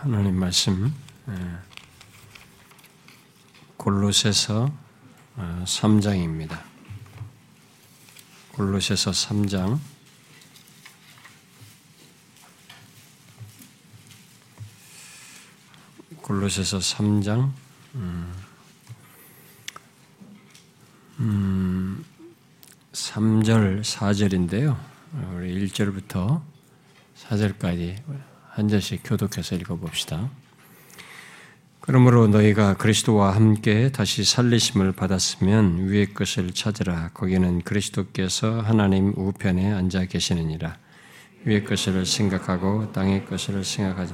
하나님 말씀 골로새서 3장입니다. 골로새서 3장 골로새서 3장 음, 음, 3절 4절인데요. 우리 1절부터 4절까지 한 절씩 교독해서 읽어봅시다. 그러므로 너희가 그리스도와 함께 다시 살리심을 받았으면 위의 것을 찾으라. 거기는 그리스도께서 하나님 우편에 앉아 계시느니라. 위의 것을 생각하고 땅의 것을 생각하지.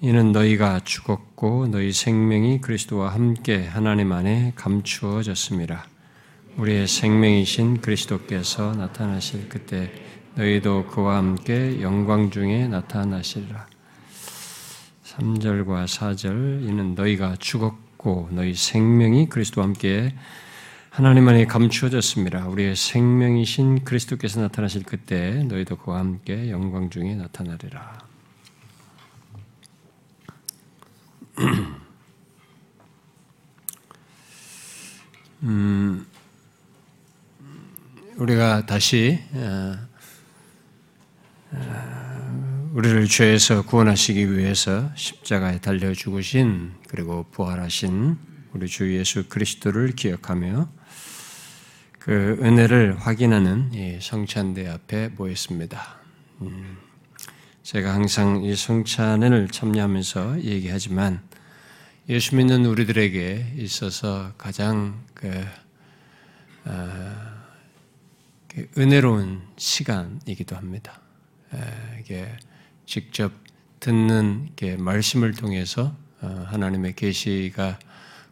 이는 너희가 죽었고 너희 생명이 그리스도와 함께 하나님 안에 감추어졌습니다. 우리의 생명이신 그리스도께서 나타나실 그때 너희도 그와 함께 영광 중에 나타나시리라. 3절과 4절 이는 너희가 죽었고 너희 생명이 그리스도와 함께 하나님 안에 감추어졌습니다. 우리의 생명이신 그리스도께서 나타나실 그때 너희도 그와 함께 영광 중에 나타나리라. 음, 우리가 다시 어, 우리를 죄에서 구원하시기 위해서 십자가에 달려 죽으신 그리고 부활하신 우리 주 예수 그리스도를 기억하며 그 은혜를 확인하는 성찬대 앞에 모였습니다. 음, 제가 항상 이 성찬을 참여하면서 얘기하지만 예수 믿는 우리들에게 있어서 가장 그, 어, 그 은혜로운 시간이기도 합니다. 이게 직접 듣는 말씀을 통해서 어, 하나님의 계시가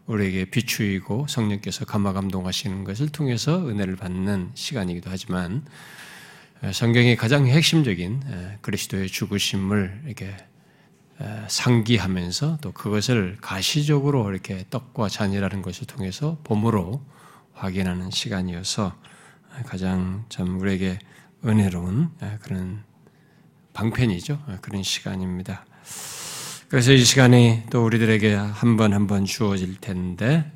우리에게 비추이고 성령께서 감화 감동하시는 것을 통해서 은혜를 받는 시간이기도 하지만 어, 성경의 가장 핵심적인 그리스도의 죽으심을 이렇게 상기하면서 또 그것을 가시적으로 이렇게 떡과 잔이라는 것을 통해서 봄으로 확인하는 시간이어서 가장 참 우리에게 은혜로운 그런 방편이죠. 그런 시간입니다. 그래서 이 시간이 또 우리들에게 한 번 한 번 주어질 텐데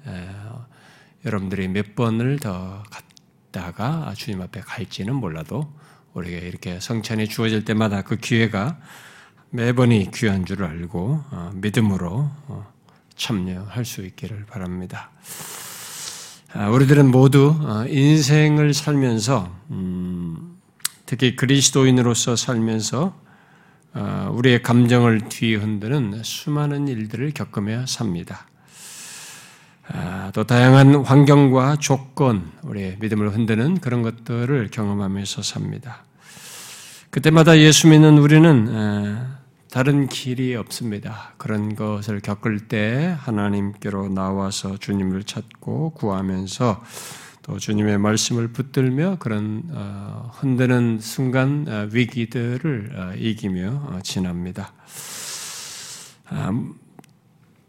여러분들이 몇 번을 더 갔다가 주님 앞에 갈지는 몰라도 우리가 이렇게 성찬이 주어질 때마다 그 기회가 매번이 귀한 줄 알고 어, 믿음으로 어, 참여할 수 있기를 바랍니다. 아, 우리들은 모두 어, 인생을 살면서 음, 특히 그리스도인으로서 살면서 어, 우리의 감정을 뒤흔드는 수많은 일들을 겪으며 삽니다. 아, 또 다양한 환경과 조건, 우리의 믿음을 흔드는 그런 것들을 경험하면서 삽니다. 그때마다 예수 믿는 우리는 다른 길이 없습니다. 그런 것을 겪을 때 하나님께로 나와서 주님을 찾고 구하면서 또 주님의 말씀을 붙들며 그런 어, 흔드는 순간 어, 위기들을 어, 이기며 지납니다. 아,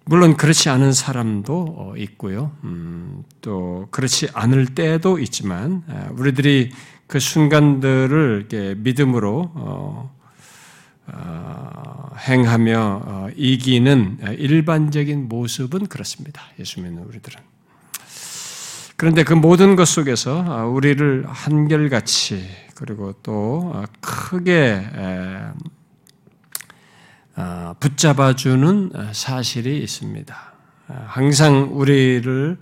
물론 그렇지 않은 사람도 있고요. 음, 또 그렇지 않을 때도 있지만 우리들이 그 순간들을 믿음으로 행하며 이기는 일반적인 모습은 그렇습니다. 예수 믿는 우리들은. 그런데 그 모든 것 속에서 아, 우리를 한결같이 그리고 또 아, 크게 아, 붙잡아주는 사실이 있습니다. 항상 우리를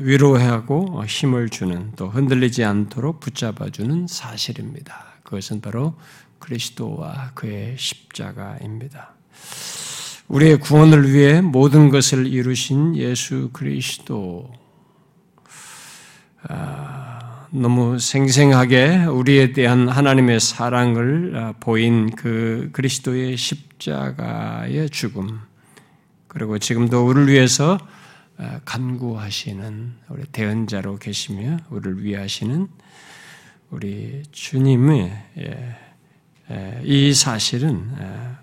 위로하고 힘을 주는 또 흔들리지 않도록 붙잡아주는 사실입니다. 그것은 바로 그리스도와 그의 십자가입니다. 우리의 구원을 위해 모든 것을 이루신 예수 그리스도. 아, 너무 생생하게 우리에 대한 하나님의 사랑을 아, 보인 그 그리스도의 십자가의 죽음, 그리고 지금도 우리를 위해서 아, 간구하시는 우리 대언자로 계시며 우리를 위하시는 우리 주님의 예, 예, 이 사실은 아,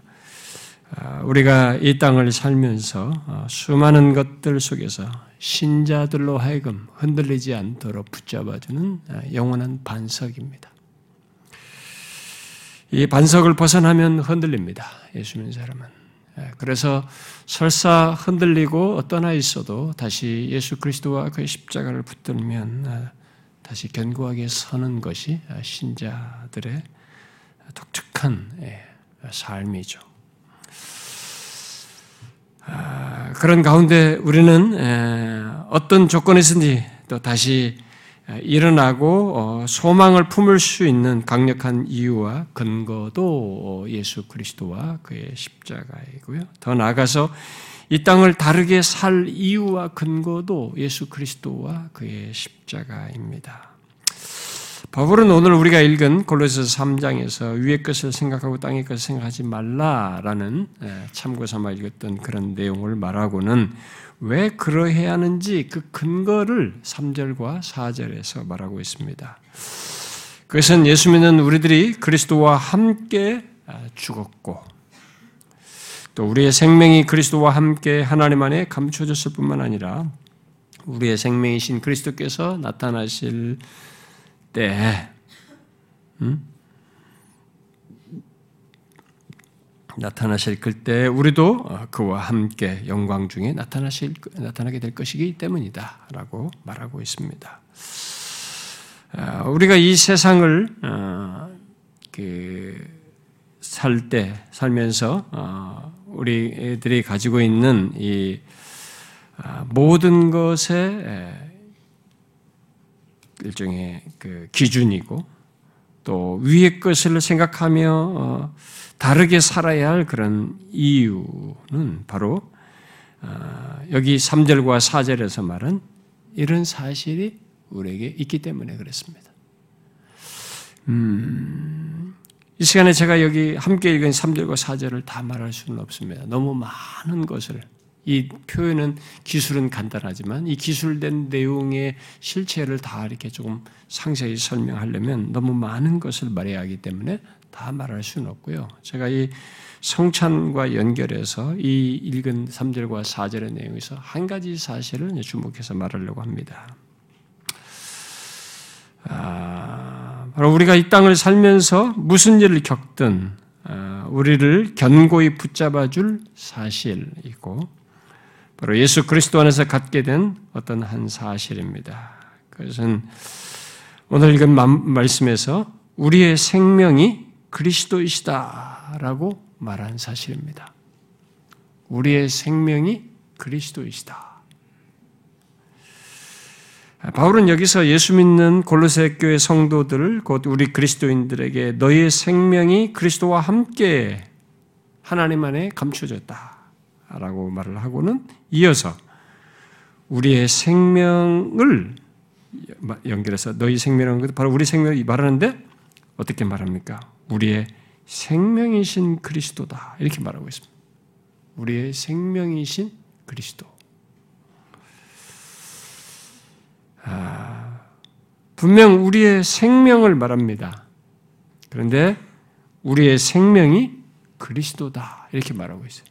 우리가 이 땅을 살면서 어, 수많은 것들 속에서 신자들로 하여금 흔들리지 않도록 붙잡아주는 아, 영원한 반석입니다. 이 반석을 벗어나면 흔들립니다. 예수 믿는 사람은. 예, 그래서 설사 흔들리고 떠나 있어도 다시 예수 그리스도와 그의 십자가를 붙들면 아, 다시 견고하게 서는 것이 신자들의 독특한 예, 삶이죠. 아, 그런 가운데 우리는 어떤 조건에서든지 또 다시 일어나고 어, 소망을 품을 수 있는 강력한 이유와 근거도 예수 그리스도와 그의 십자가이고요. 더 나아가서 이 땅을 다르게 살 이유와 근거도 예수 그리스도와 그의 십자가입니다. 바울은 오늘 우리가 읽은 골로새서 3장에서 위의 것을 생각하고 땅의 것을 생각하지 말라라는 참고 삼아 읽었던 그런 내용을 말하고는 왜 그러해야 하는지 그 근거를 3절과 4절에서 말하고 있습니다. 그것은 예수 믿는 우리들이 그리스도와 함께 죽었고 또 우리의 생명이 그리스도와 함께 하나님 안에 감춰졌을 뿐만 아니라 우리의 생명이신 그리스도께서 나타나실 때 음? 나타나실 그때 우리도 어, 그와 함께 영광 중에 나타나실 나타나게 될 것이기 때문이다라고 말하고 있습니다. 어, 우리가 이 세상을 어, 그살때 살면서 우리들이 가지고 있는 이 모든 것의 일종의 그 기준이고 또 위의 것을 생각하며 다르게 살아야 할 그런 이유는 바로 어, 여기 3절과 4절에서 말은 이런 사실이 우리에게 있기 때문에 그렇습니다. 음, 이 시간에 제가 여기 함께 읽은 3절과 4절을 다 말할 수는 없습니다. 너무 많은 것을 이 표현은 기술은 간단하지만 이 기술된 내용의 실체를 다 이렇게 조금 상세히 설명하려면 너무 많은 것을 말해야 하기 때문에 다 말할 수는 없고요. 제가 이 성찬과 연결해서 이 읽은 3절과 4절의 내용에서 한 가지 사실을 주목해서 말하려고 합니다. 아, 바로 우리가 이 땅을 살면서 무슨 일을 겪든 아, 우리를 견고히 붙잡아 줄 사실이고 바로 예수 그리스도 안에서 갖게 된 어떤 한 사실입니다. 그것은 오늘 읽은 말씀에서 우리의 생명이 그리스도이시다라고 말한 사실입니다. 우리의 생명이 그리스도이시다. 바울은 여기서 예수 믿는 골로새 교회 성도들을 곧 우리 그리스도인들에게 너희의 생명이 그리스도와 함께 하나님 안에 감춰졌다 라고 말을 하고는 이어서 우리의 생명을 연결해서 너희 생명은 바로 우리 생명을 말하는데 어떻게 말합니까? 우리의 생명이신 그리스도다. 이렇게 말하고 있습니다. 우리의 생명이신 그리스도. 아, 분명 우리의 생명을 말합니다. 그런데 우리의 생명이 그리스도다. 이렇게 말하고 있어요.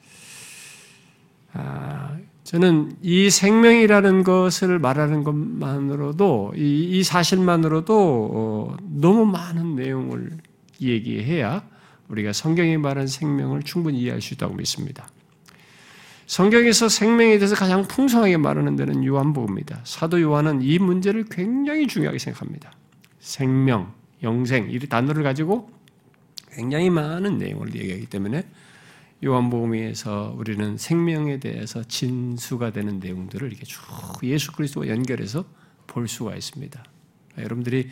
아, 저는 이 생명이라는 것을 말하는 것만으로도 이, 이 사실만으로도 어, 너무 많은 내용을 얘기해야 우리가 성경이 말한 생명을 충분히 이해할 수 있다고 믿습니다. 성경에서 생명에 대해서 가장 풍성하게 말하는 데는 요한복음입니다. 사도 요한은 이 문제를 굉장히 중요하게 생각합니다. 생명, 영생 이 단어를 가지고 굉장히 많은 내용을 얘기하기 때문에 요한복음에서 우리는 생명에 대해서 진수가 되는 내용들을 이렇게 쭉 예수 그리스도와 연결해서 볼 수가 있습니다. 여러분들이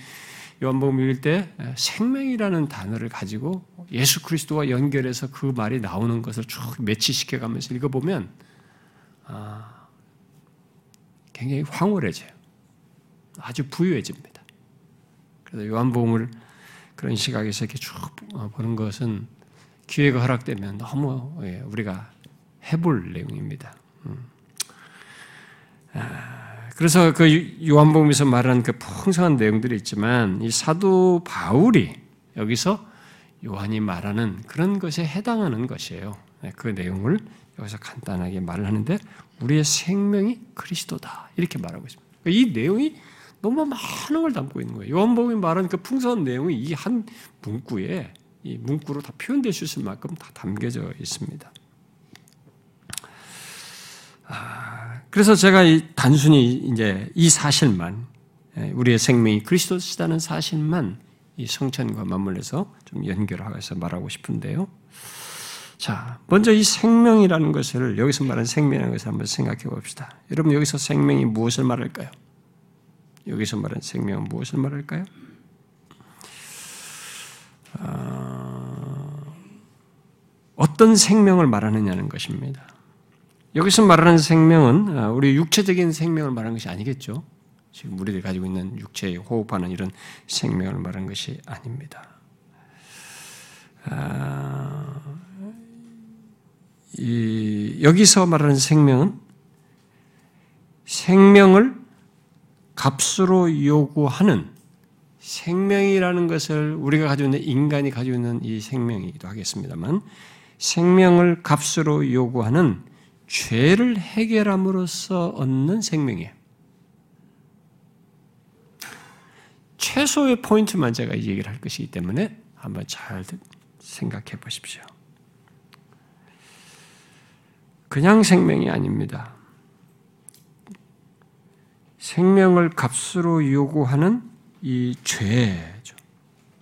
요한복음 읽을 때 생명이라는 단어를 가지고 예수 그리스도와 연결해서 그 말이 나오는 것을 쭉 매치시켜 가면서 읽어보면 아, 굉장히 황홀해져요. 아주 부유해집니다. 그래서 요한복음을 그런 시각에서 이렇게 쭉 보는 것은 기회가 허락되면 너무 예, 우리가 해볼 내용입니다. 음. 아, 그래서 그 요한복음에서 말하는 그 풍성한 내용들이 있지만 이 사도 바울이 여기서 요한이 말하는 그런 것에 해당하는 것이에요. 네, 그 내용을 여기서 간단하게 말을 하는데 우리의 생명이 그리스도다 이렇게 말하고 있습니다. 이 내용이 너무 많은 걸 담고 있는 거예요. 요한복음이 말하는 그 풍성한 내용이 이 한 문구에 이 문구로 다 표현될 수 있을 만큼 다 담겨져 있습니다. 아, 그래서 제가 단순히 이제 이 사실만 예, 우리의 생명이 그리스도시다는 사실만 이 성천과 맞물려서 좀 연결해서 말하고 싶은데요. 자, 먼저 이 생명이라는 것을 여기서 말하는 생명이라는 것을 한번 생각해 봅시다. 여러분 여기서 생명이 무엇을 말할까요? 여기서 말하는 생명은 무엇을 말할까요? 어, 어떤 생명을 말하느냐는 것입니다. 여기서 말하는 생명은 아, 우리 육체적인 생명을 말하는 것이 아니겠죠. 지금 우리들이 가지고 있는 육체에 호흡하는 이런 생명을 말하는 것이 아닙니다. 아, 이, 여기서 말하는 생명은 생명을 값으로 요구하는 생명이라는 것을 우리가 가지고 있는 인간이 가지고 있는 이 생명이기도 하겠습니다만 생명을 값으로 요구하는 죄를 해결함으로써 얻는 생명이에요. 최소의 포인트만 제가 이 얘기를 할 것이기 때문에 한번 잘 생각해 보십시오. 그냥 생명이 아닙니다. 생명을 값으로 요구하는 이 죄죠.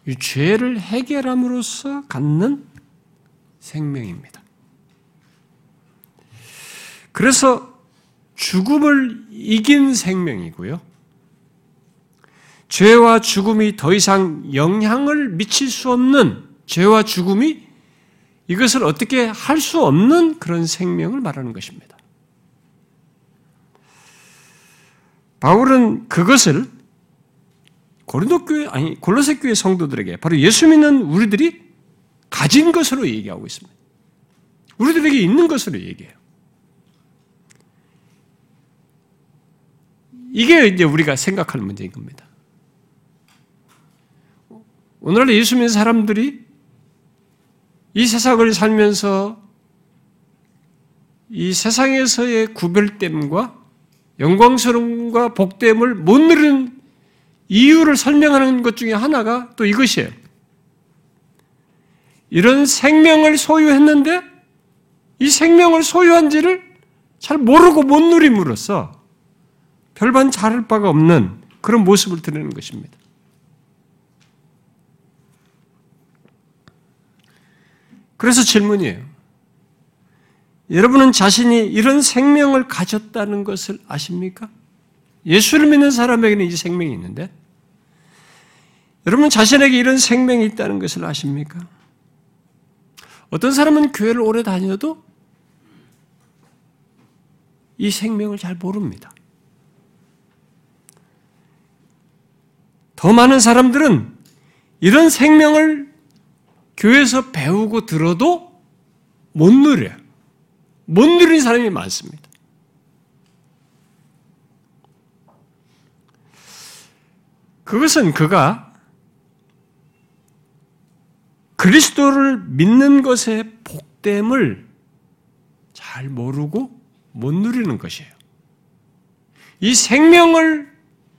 이 죄를 해결함으로써 갖는 생명입니다. 그래서 죽음을 이긴 생명이고요. 죄와 죽음이 더 이상 영향을 미칠 수 없는 죄와 죽음이 이것을 어떻게 할 수 없는 그런 생명을 말하는 것입니다. 바울은 그것을 고린도 교회 아니 골로새 교회 성도들에게 바로 예수 믿는 우리들이 가진 것으로 얘기하고 있습니다. 우리들에게 있는 것으로 얘기해요. 이게 이제 우리가 생각할 문제인 겁니다. 오늘날 예수 믿는 사람들이 이 세상을 살면서 이 세상에서의 구별됨과 영광스러움과 복됨을 못 누리는 이유를 설명하는 것 중에 하나가 또 이것이에요. 이런 생명을 소유했는데 이 생명을 소유한지를 잘 모르고 못 누림으로써 별반 잘할 바가 없는 그런 모습을 드리는 것입니다. 그래서 질문이에요. 여러분은 자신이 이런 생명을 가졌다는 것을 아십니까? 예수를 믿는 사람에게는 이 생명이 있는데, 여러분 자신에게 이런 생명이 있다는 것을 아십니까? 어떤 사람은 교회를 오래 다녀도 이 생명을 잘 모릅니다. 더 많은 사람들은 이런 생명을 교회에서 배우고 들어도 못 누려요. 못 누리는 사람이 많습니다. 그것은 그가 그리스도를 믿는 것의 복됨을 잘 모르고 못 누리는 것이에요. 이 생명을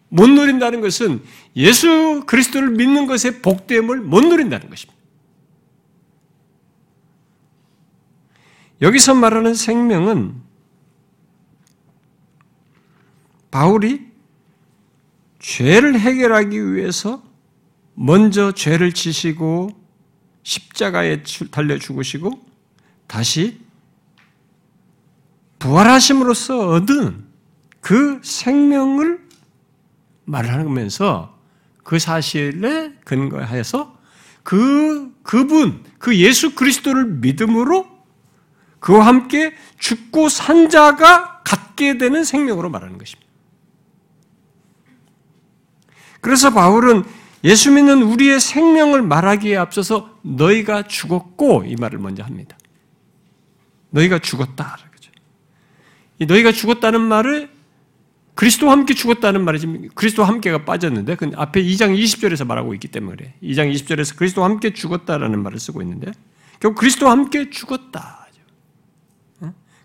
못 누린다는 것은 예수 그리스도를 믿는 것의 복됨을 못 누린다는 것입니다. 여기서 말하는 생명은 바울이 죄를 해결하기 위해서 먼저 죄를 지시고 십자가에 달려 죽으시고 다시 부활하심으로써 얻은 그 생명을 말하면서 그 사실에 근거해서 그 그분 그 예수 그리스도를 믿음으로 그와 함께 죽고 산 자가 갖게 되는 생명으로 말하는 것입니다. 그래서 바울은 예수 믿는 우리의 생명을 말하기에 앞서서 너희가 죽었고 이 말을 먼저 합니다. 너희가 죽었다. 너희가 죽었다는 말을 그리스도와 함께 죽었다는 말이 지금 그리스도와 함께가 빠졌는데 그 앞에 2장 20절에서 말하고 있기 때문에 그래. 2장 20절에서 그리스도와 함께 죽었다라는 말을 쓰고 있는데 결국 그리스도와 함께 죽었다.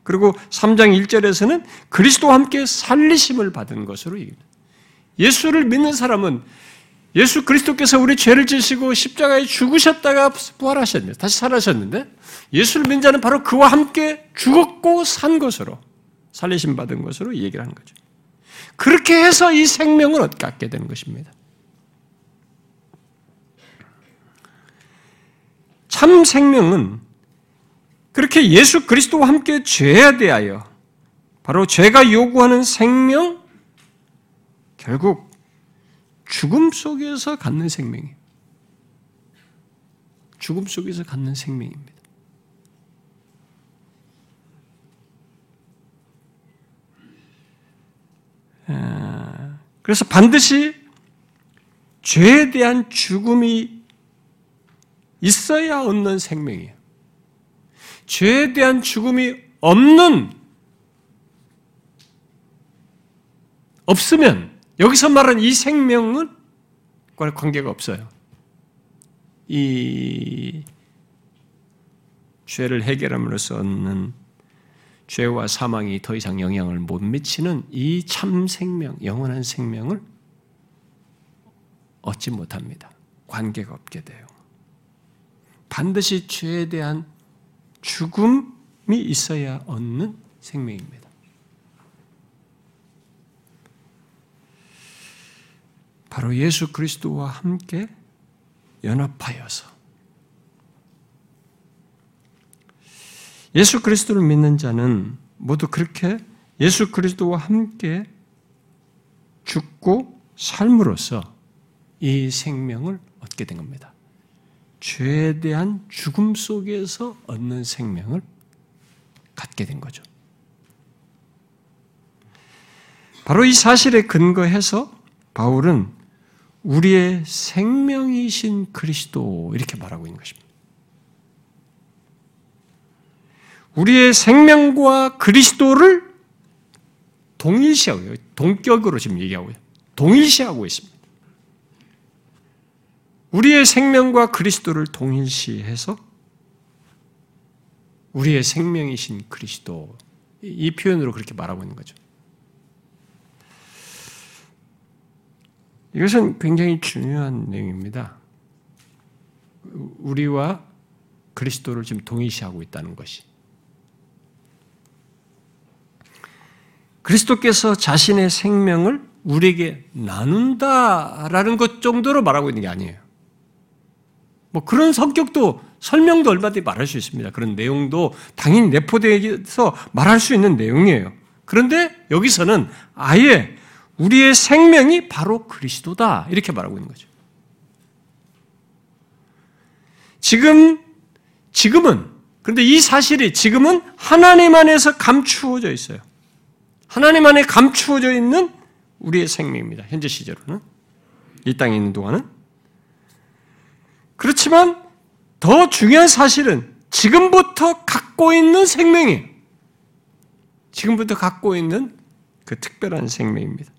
그리고 3장 1절에서는 그리스도와 함께 살리심을 받은 것으로 얘기합니다. 예수를 믿는 사람은 예수 그리스도께서 우리 죄를 지시고 십자가에 죽으셨다가 부활하셨는데 다시 살아셨는데 예수를 믿는 자는 바로 그와 함께 죽었고 산 것으로 살리심 받은 것으로 얘기를 하는 거죠. 그렇게 해서 이 생명을 얻게 되는 것입니다. 참 생명은 그렇게 예수 그리스도와 함께 죄에 대하여 바로 죄가 요구하는 생명 결국 죽음 속에서 갖는 생명이에요. 죽음 속에서 갖는 생명입니다. 그래서 반드시 죄에 대한 죽음이 있어야 얻는 생명이에요. 죄에 대한 죽음이 없는 없으면 여기서 말하는 이 생명은 관계가 없어요. 이 죄를 해결함으로써 얻는 죄와 사망이 더 이상 영향을 못 미치는 이 참 생명, 영원한 생명을 얻지 못합니다. 관계가 없게 돼요. 반드시 죄에 대한 죽음이 있어야 얻는 생명입니다. 바로 예수 그리스도와 함께 연합하여서 예수 그리스도를 믿는 자는 모두 그렇게 예수 그리스도와 함께 죽고 삶으로써 이 생명을 얻게 된 겁니다. 죄에 대한 죽음 속에서 얻는 생명을 갖게 된 거죠. 바로 이 사실에 근거해서 바울은 우리의 생명이신 그리스도 이렇게 말하고 있는 것입니다. 우리의 생명과 그리스도를 동일시하고요. 동격으로 지금 얘기하고요. 동일시하고 있습니다. 우리의 생명과 그리스도를 동일시해서 우리의 생명이신 그리스도 이 표현으로 그렇게 말하고 있는 거죠. 이것은 굉장히 중요한 내용입니다. 우리와 그리스도를 지금 동일시하고 있다는 것이. 그리스도께서 자신의 생명을 우리에게 나눈다라는 것 정도로 말하고 있는 게 아니에요. 뭐 그런 성격도 설명도 얼마든지 말할 수 있습니다. 그런 내용도 당연히 내포되어서 말할 수 있는 내용이에요. 그런데 여기서는 아예 우리의 생명이 바로 그리스도다. 이렇게 말하고 있는 거죠. 지금, 지금은, 그런데 이 사실이 지금은 하나님 안에서 감추어져 있어요. 하나님 안에 감추어져 있는 우리의 생명입니다. 현재 시제로는. 이 땅에 있는 동안은. 그렇지만 더 중요한 사실은 지금부터 갖고 있는 생명이 지금부터 갖고 있는 그 특별한 생명입니다.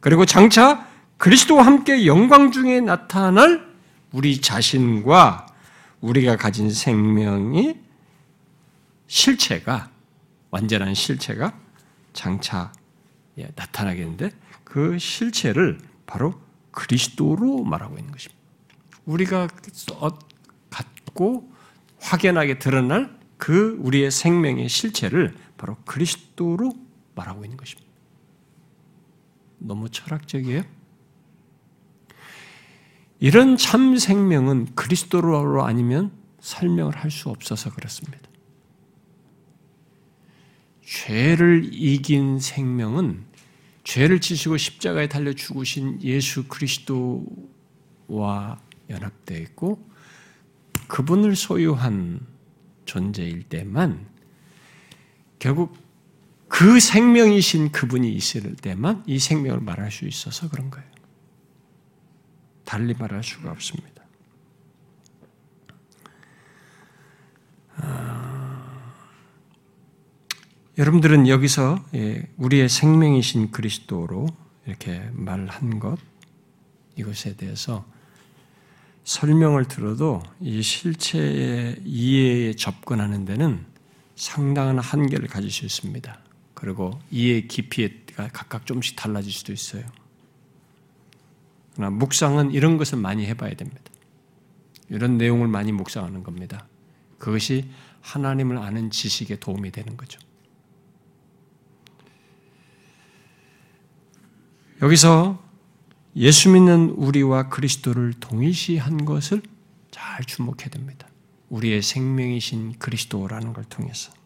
그리고 장차 그리스도와 함께 영광 중에 나타날 우리 자신과 우리가 가진 생명이 실체가 완전한 실체가 장차 예, 나타나겠는데 그 실체를 바로 그리스도로 말하고 있는 것입니다. 우리가 갖고 확연하게 드러날 그 우리의 생명의 실체를 바로 그리스도로 말하고 있는 것입니다. 너무 철학적이에요? 이런 참 생명은 그리스도로 아니면 설명을 할 수 없어서 그렇습니다. 죄를 이긴 생명은 죄를 지시고 십자가에 달려 죽으신 예수 그리스도와 연합되어 있고 그분을 소유한 존재일 때만 결국 그 생명이신 그분이 있을 때만 이 생명을 말할 수 있어서 그런 거예요. 달리 말할 수가 없습니다. 아, 여러분들은 여기서 예, 우리의 생명이신 그리스도로 이렇게 말한 것, 이것에 대해서 설명을 들어도 이 실체의 이해에 접근하는 데는 상당한 한계를 가질 수 있습니다. 그리고 이해 깊이가 각각 조금씩 달라질 수도 있어요. 그러나 묵상은 이런 것을 많이 해봐야 됩니다. 이런 내용을 많이 묵상하는 겁니다. 그것이 하나님을 아는 지식에 도움이 되는 거죠. 여기서 예수 믿는 우리와 그리스도를 동일시한 것을 잘 주목해야 됩니다. 우리의 생명이신 그리스도라는 걸 통해서.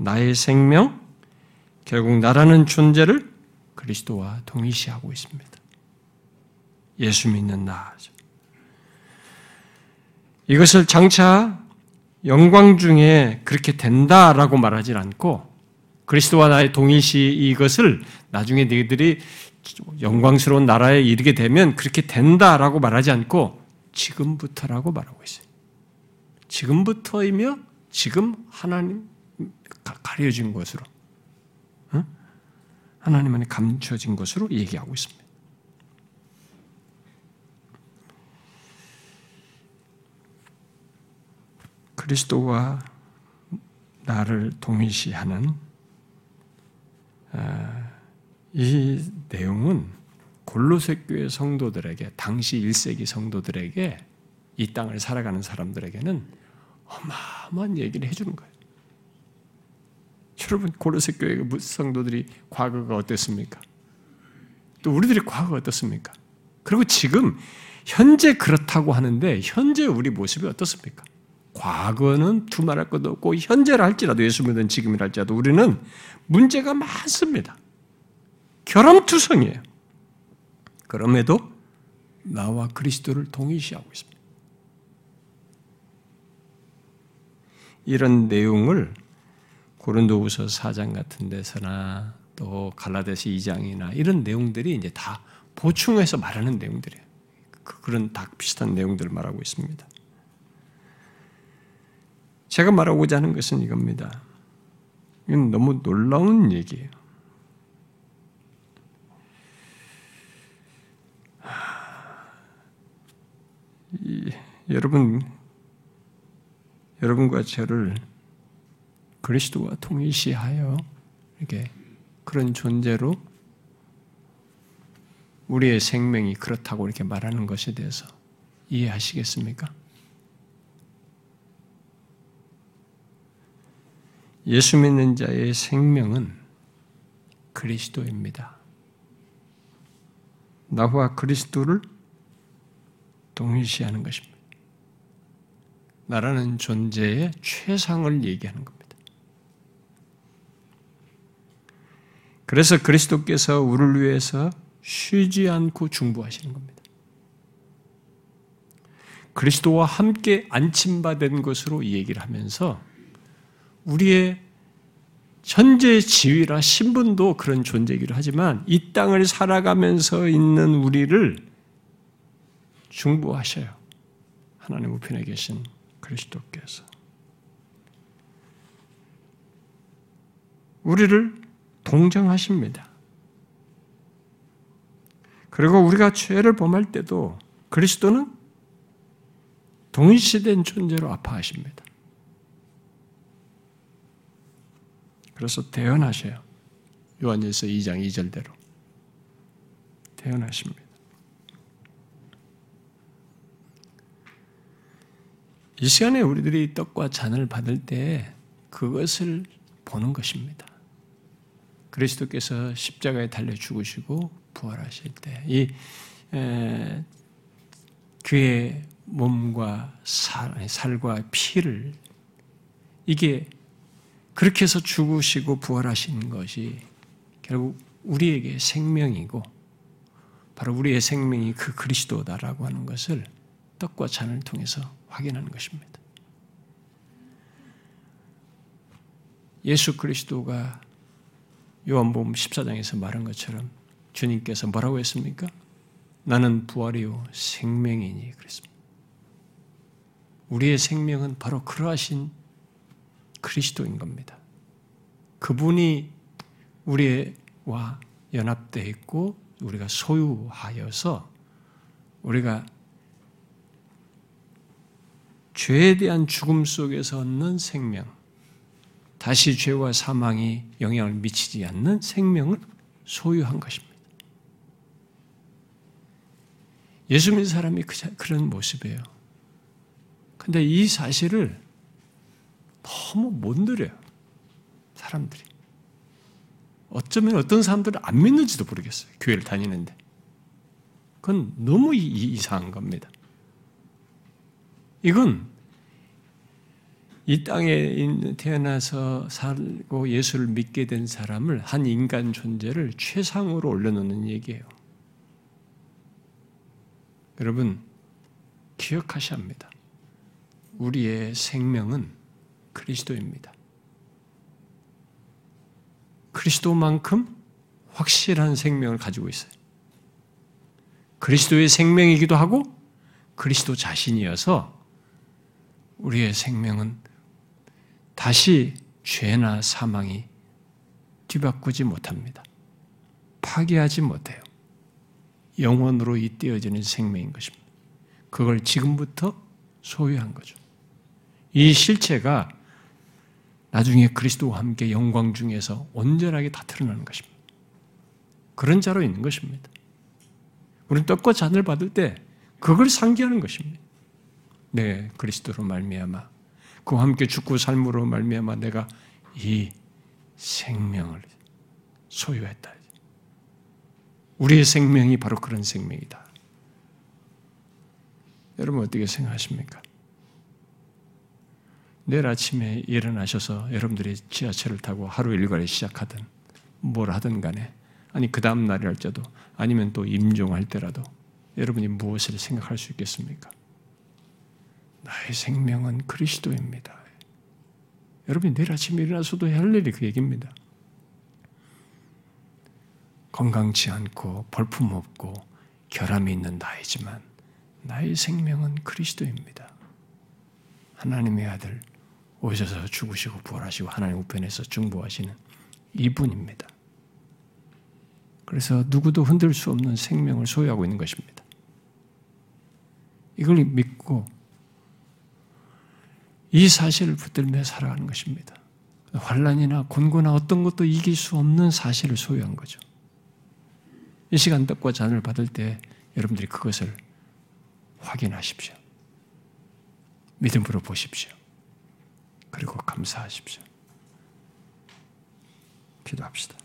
나의 생명, 결국 나라는 존재를 그리스도와 동일시하고 있습니다. 예수 믿는 나죠. 이것을 장차 영광 중에 그렇게 된다라고 말하지 않고 그리스도와 나의 동일시 이것을 나중에 너희들이 영광스러운 나라에 이르게 되면 그렇게 된다라고 말하지 않고 지금부터라고 말하고 있어요. 지금부터이며 지금 하나님 가려진 것으로 하나님 안에 감춰진 것으로 얘기하고 있습니다. 그리스도와 나를 동일시하는 아, 이 내용은 골로새 교회 성도들에게 당시 1세기 성도들에게 이 땅을 살아가는 사람들에게는 어마어마한 얘기를 해주는 거예요. 여러분 골로새 교회 성도들이 과거가 어땠습니까? 또 우리들의 과거가 어떻습니까? 그리고 지금 현재 그렇다고 하는데 현재 우리 모습이 어떻습니까? 과거는 두말할 것도 없고 현재를 할지라도 예수 믿는 지금이라 할지라도 우리는 문제가 많습니다. 결함투성이에요. 그럼에도 나와 그리스도를 동일시하고 있습니다. 이런 내용을 고린도후서 4장 같은 데서나 또 갈라디아서 2장이나 이런 내용들이 이제 다 보충해서 말하는 내용들이에요. 그, 그런 다 비슷한 내용들을 말하고 있습니다. 제가 말하고자 하는 것은 이겁니다. 이건 너무 놀라운 얘기예요. 이, 여러분, 여러분과 저를 그리스도와 통일시하여 이렇게 그런 존재로 우리의 생명이 그렇다고 이렇게 말하는 것에 대해서 이해하시겠습니까? 예수 믿는 자의 생명은 그리스도입니다. 나와 그리스도를 동일시하는 것입니다. 나라는 존재의 최상을 얘기하는 겁니다. 그래서 그리스도께서 우리를 위해서 쉬지 않고 중보하시는 겁니다. 그리스도와 함께 안침받은 것으로 얘기를 하면서 우리의 현재 지위라 신분도 그런 존재이기도 하지만 이 땅을 살아가면서 있는 우리를 중보하셔요. 하나님 우편에 계신 그리스도께서. 우리를 동정하십니다. 그리고 우리가 죄를 범할 때도 그리스도는 동일시된 존재로 아파하십니다. 그래서 대언하셔요. 요한일서 2장 2절대로. 대언하십니다. 이 시간에 우리들이 떡과 잔을 받을 때 그것을 보는 것입니다. 그리스도께서 십자가에 달려 죽으시고 부활하실 때, 이, 그의 몸과 살, 살과 피를, 이게 그렇게 해서 죽으시고 부활하신 것이 결국 우리에게 생명이고 바로 우리의 생명이 그 그리스도다라고 하는 것을 떡과 잔을 통해서 확인하는 것입니다. 예수 그리스도가 요한복음 14장에서 말한 것처럼 주님께서 뭐라고 했습니까? 나는 부활이요 생명이니 그랬습니다. 우리의 생명은 바로 그러하신 그리스도인 겁니다. 그분이 우리와 연합되어 있고 우리가 소유하여서 우리가 죄에 대한 죽음 속에서 얻는 생명, 다시 죄와 사망이 영향을 미치지 않는 생명을 소유한 것입니다. 예수 믿는 사람이 그런 모습이에요. 근데 이 사실을 너무 못 누려요. 사람들이. 어쩌면 어떤 사람들은 안 믿는지도 모르겠어요. 교회를 다니는데. 그건 너무 이상한 겁니다. 이건 이 땅에 태어나서 살고 예수를 믿게 된 사람을 한 인간 존재를 최상으로 올려놓는 얘기예요. 여러분 기억하셔야 합니다. 우리의 생명은 그리스도입니다. 그리스도만큼 확실한 생명을 가지고 있어요. 그리스도의 생명이기도 하고 그리스도 자신이어서 우리의 생명은 다시 죄나 사망이 뒤바꾸지 못합니다. 파괴하지 못해요. 영원으로 잇대어지는 생명인 것입니다. 그걸 지금부터 소유한 거죠. 이 실체가 나중에 그리스도와 함께 영광 중에서 온전하게 다 드러나는 것입니다. 그런 자로 있는 것입니다. 우리는 떡과 잔을 받을 때 그걸 상기하는 것입니다. 네, 그리스도로 말미암아 그와 함께 죽고 삶으로 말미암아 내가 이 생명을 소유했다. 우리의 생명이 바로 그런 생명이다. 여러분 어떻게 생각하십니까? 내일 아침에 일어나셔서 여러분들이 지하철을 타고 하루 일과를 시작하든 뭘 하든 간에 아니 그 다음 날이랄지도 아니면 또 임종할 때라도 여러분이 무엇을 생각할 수 있겠습니까? 나의 생명은 그리스도입니다. 여러분이 내일 아침에 일어나서도 할 일이 그 얘기입니다. 건강치 않고 볼품 없고 결함이 있는 나이지만 나의 생명은 그리스도입니다. 하나님의 아들 오셔서 죽으시고 부활하시고 하나님 우편에서 중보하시는 이분입니다. 그래서 누구도 흔들 수 없는 생명을 소유하고 있는 것입니다. 이걸 믿고 이 사실을 붙들며 살아가는 것입니다. 환란이나 곤고나 어떤 것도 이길 수 없는 사실을 소유한 거죠. 이 시간 떡과 잔을 받을 때 여러분들이 그것을 확인하십시오. 믿음으로 보십시오. 그리고 감사하십시오. 기도합시다.